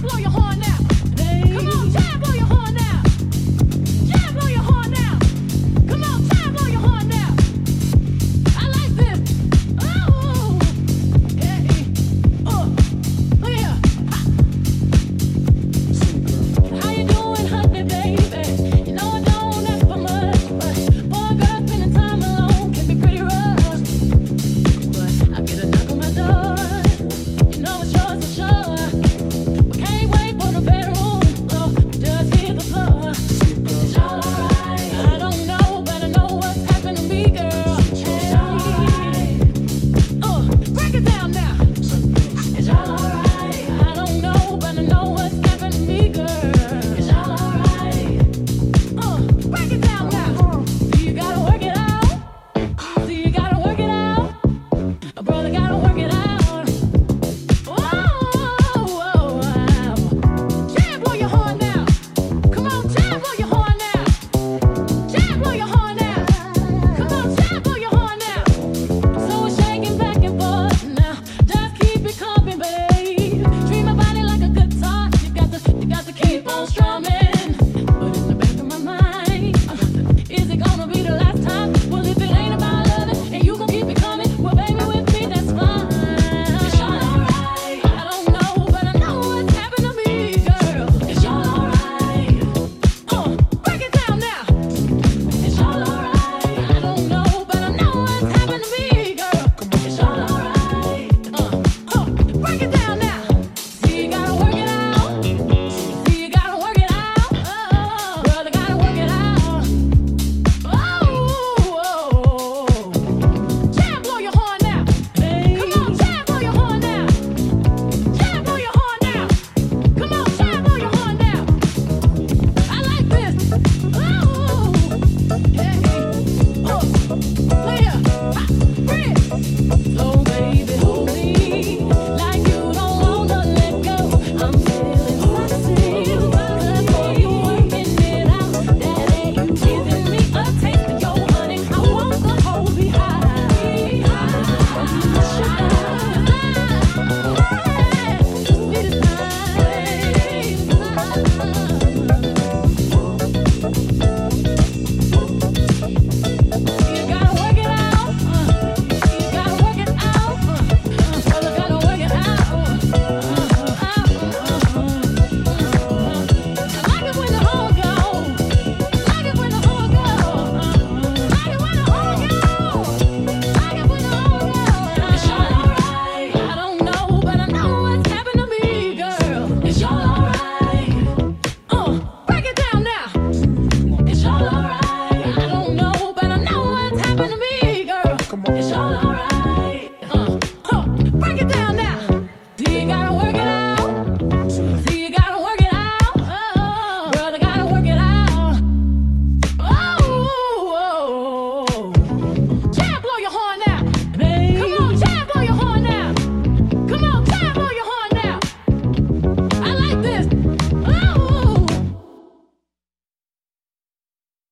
Blow your horn now. It's all alright.